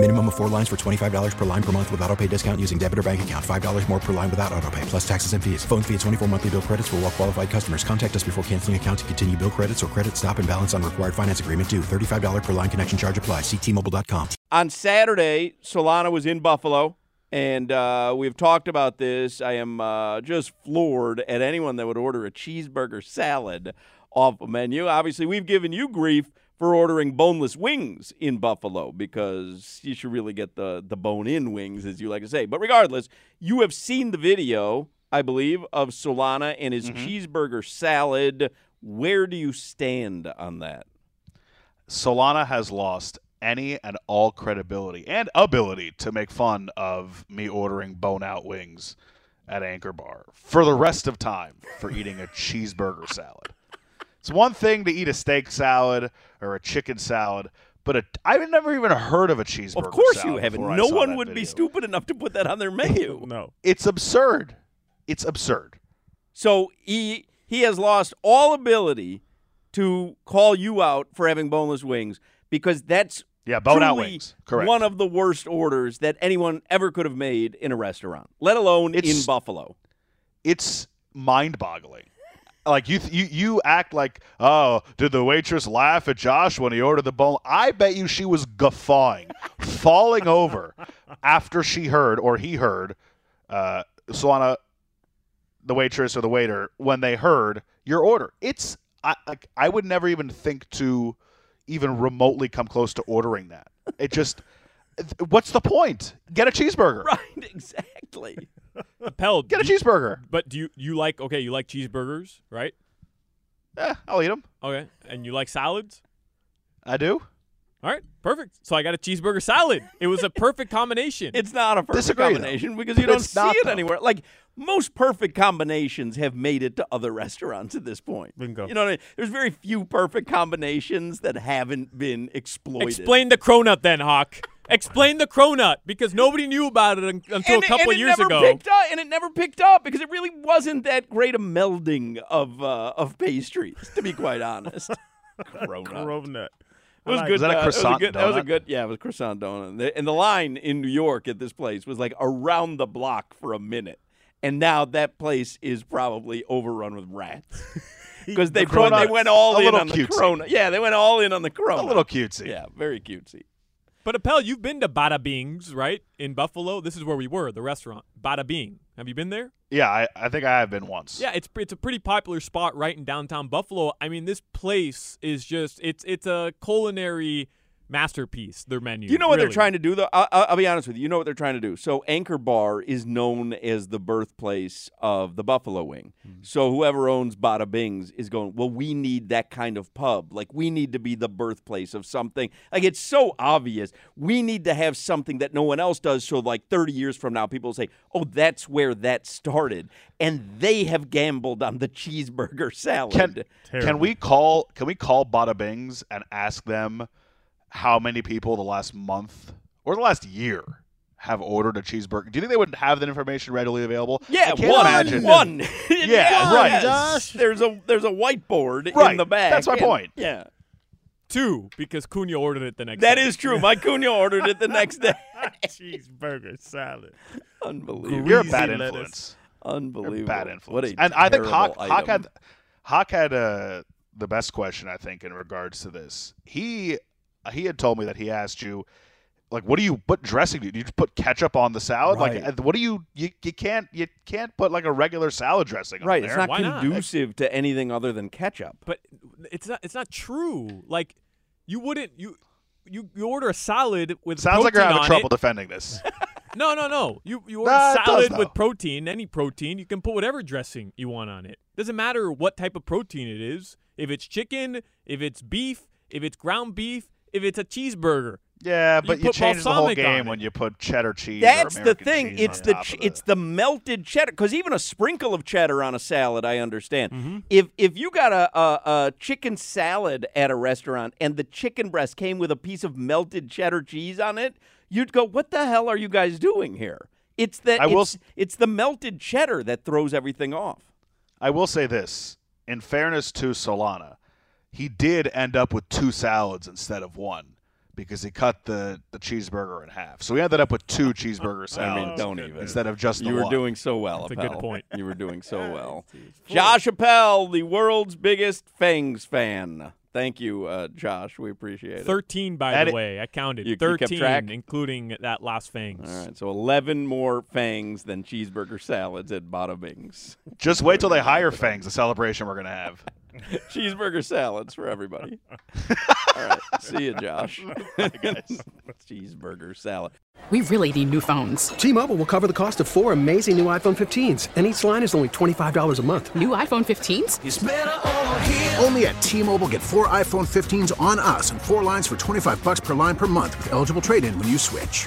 Minimum of four lines for $25 per line per month with auto pay discount using debit or bank account. $5 more per line without auto pay, plus taxes and fees. Phone fee at 24 monthly bill credits for all qualified customers. Contact us before canceling account to continue bill credits or credit stop and balance on required finance agreement due. $35 per line connection charge apply. Ctmobile.com. On Saturday, Solana was in Buffalo, and uh, we've talked about this. I am uh, just floored at anyone that would order a cheeseburger salad off a menu. Obviously, we've given you grief for ordering boneless wings in Buffalo because you should really get the the bone in wings, as you like to say. But regardless, you have seen the video, I believe, of Solana and his mm-hmm. cheeseburger salad. Where do you stand on that? Solana has lost any and all credibility and ability to make fun of me ordering bone out wings at Anchor Bar for the rest of time for eating a cheeseburger salad. It's one thing to eat a steak salad or a chicken salad, but a, I've never even heard of a cheeseburger. Of course salad you haven't. No one that would be stupid enough to put that on their menu. No. It's absurd. It's absurd. So he he has lost all ability to call you out for having boneless wings because that's Yeah, bone out wings. Correct. One of the worst orders that anyone ever could have made in a restaurant, let alone in Buffalo. it's mind-boggling. Like you, you, you act like, oh, did the waitress laugh at Josh when he ordered the bone? I bet you she was guffawing, falling over after she heard or he heard, uh, Solana, the waitress or the waiter, when they heard your order. It's, I, like, I would never even think to even remotely come close to ordering that. It just, what's the point? Get a cheeseburger. Right, exactly. Appel, Get a you- cheeseburger. But do you you like okay? You like cheeseburgers, right? Eh, I'll eat them. Okay, and you like salads. I do. All right, perfect. So I got a cheeseburger salad. It was a perfect combination. It's not a perfect Disagree, though. combination because you don't It's see not, it though. anywhere. Like most perfect combinations have made it to other restaurants at this point. Bingo. You know what I mean? There's very few perfect combinations that haven't been exploited. Explain the cronut then, Hawk. Explain the cronut because nobody knew about it un- until and, a couple and of it years never ago. Picked up, and it never picked up because it really wasn't that great a melding of uh, of pastries, to be quite honest. Cronut. Cronut. It was like good. Is that a uh, it was croissant good, That was a good. Yeah, it was croissant donut. And the line in New York at this place was like around the block for a minute, and now that place is probably overrun with rats because they The they went all a in little on the cutesy. cronut. Yeah, they went all in on the cronut. A little cutesy. Yeah, very cutesy. But Appel, you've been to Bada Bing's, right? In Buffalo. This is where we were, the restaurant. Bada Bing. Have you been there? Yeah, I, I think I have been once. Yeah, it's it's a pretty popular spot right in downtown Buffalo. I mean, this place is just it's it's a culinary masterpiece. Their menu. You know what they're trying to do, though. I, I, I'll be honest with you. You know what they're trying to do. So Anchor Bar is known as the birthplace of the Buffalo Wing. Hmm. So whoever owns Bada Bing's is going. Well, we need that kind of pub. Like we need to be the birthplace of something. Like it's so obvious. We need to have something that no one else does. So like 30 years from now, people say, "Oh, that's where that started," and they have gambled on the cheeseburger salad. Can can we call can we call Bada Bing's and ask them how many people the last month or the last year have ordered a cheeseburger? Do you think they would have that information readily available? Yeah, one, imagine. one. Yeah, right. Yes. There's a there's a whiteboard in the back. that's my and- point. Yeah, two because Cunha ordered it the next. that day. is true. My Cunha ordered it the next day. cheeseburger salad. Unbelievable. You're a bad lettuce. influence. Unbelievable. You're a bad What influence. a and I think Hawk, terrible Hawk had Hawk had uh, the best question I think in regards to this. He he had told me that he asked you like what do you what dressing do you, do you put ketchup on the salad Right. like uh, what do you, you you can't you can't put like a regular salad dressing right. on It's there. not Why not? conducive to anything other than ketchup. But it's not it's not true. Like you wouldn't you you, you order a salad with Sounds like you're having trouble it. defending this. No, no, no. You you order Nah, it does, salad with protein, any protein. You can put whatever dressing you want on it. Doesn't matter what type of protein it is. If it's chicken, if it's beef, if it's ground beef, if it's a cheeseburger, Yeah, but you, put change the whole game when you put cheddar cheese. or That's the thing. It's the ch- it's the melted cheddar. Because even a sprinkle of cheddar on a salad, I understand. Mm-hmm. If if you got a, a a chicken salad at a restaurant and the chicken breast came with a piece of melted cheddar cheese on it, you'd go, "What the hell are you guys doing here?" It's the I will it's the melted cheddar that throws everything off. I will say this: in fairness to Solana, he did end up with two salads instead of one because he cut the, the cheeseburger in half. So he ended up with two cheeseburger salads. I salads mean, don't even. instead of just the You were one. doing so well. That's a good point. You were doing so well. Josh Appel, the world's biggest Fangs fan. Thank you, uh, Josh. We appreciate it. 13, by And the it- way. I counted. You- you kept 13, track? including that last fangs. All right, so 11 more fangs than cheeseburger salads at Bada Bing's. Just wait till they hire Fangs, the celebration we're gonna have. cheeseburger salads for everybody. All right, see you, Josh. cheeseburger salad. We really need new phones. T-Mobile will cover the cost of four amazing new iPhone 15s, and each line is only $25 a month. New iPhone 15s? Only at T-Mobile get four iPhone 15s on us and four lines for 25 bucks per line per month with eligible trade-in when you switch.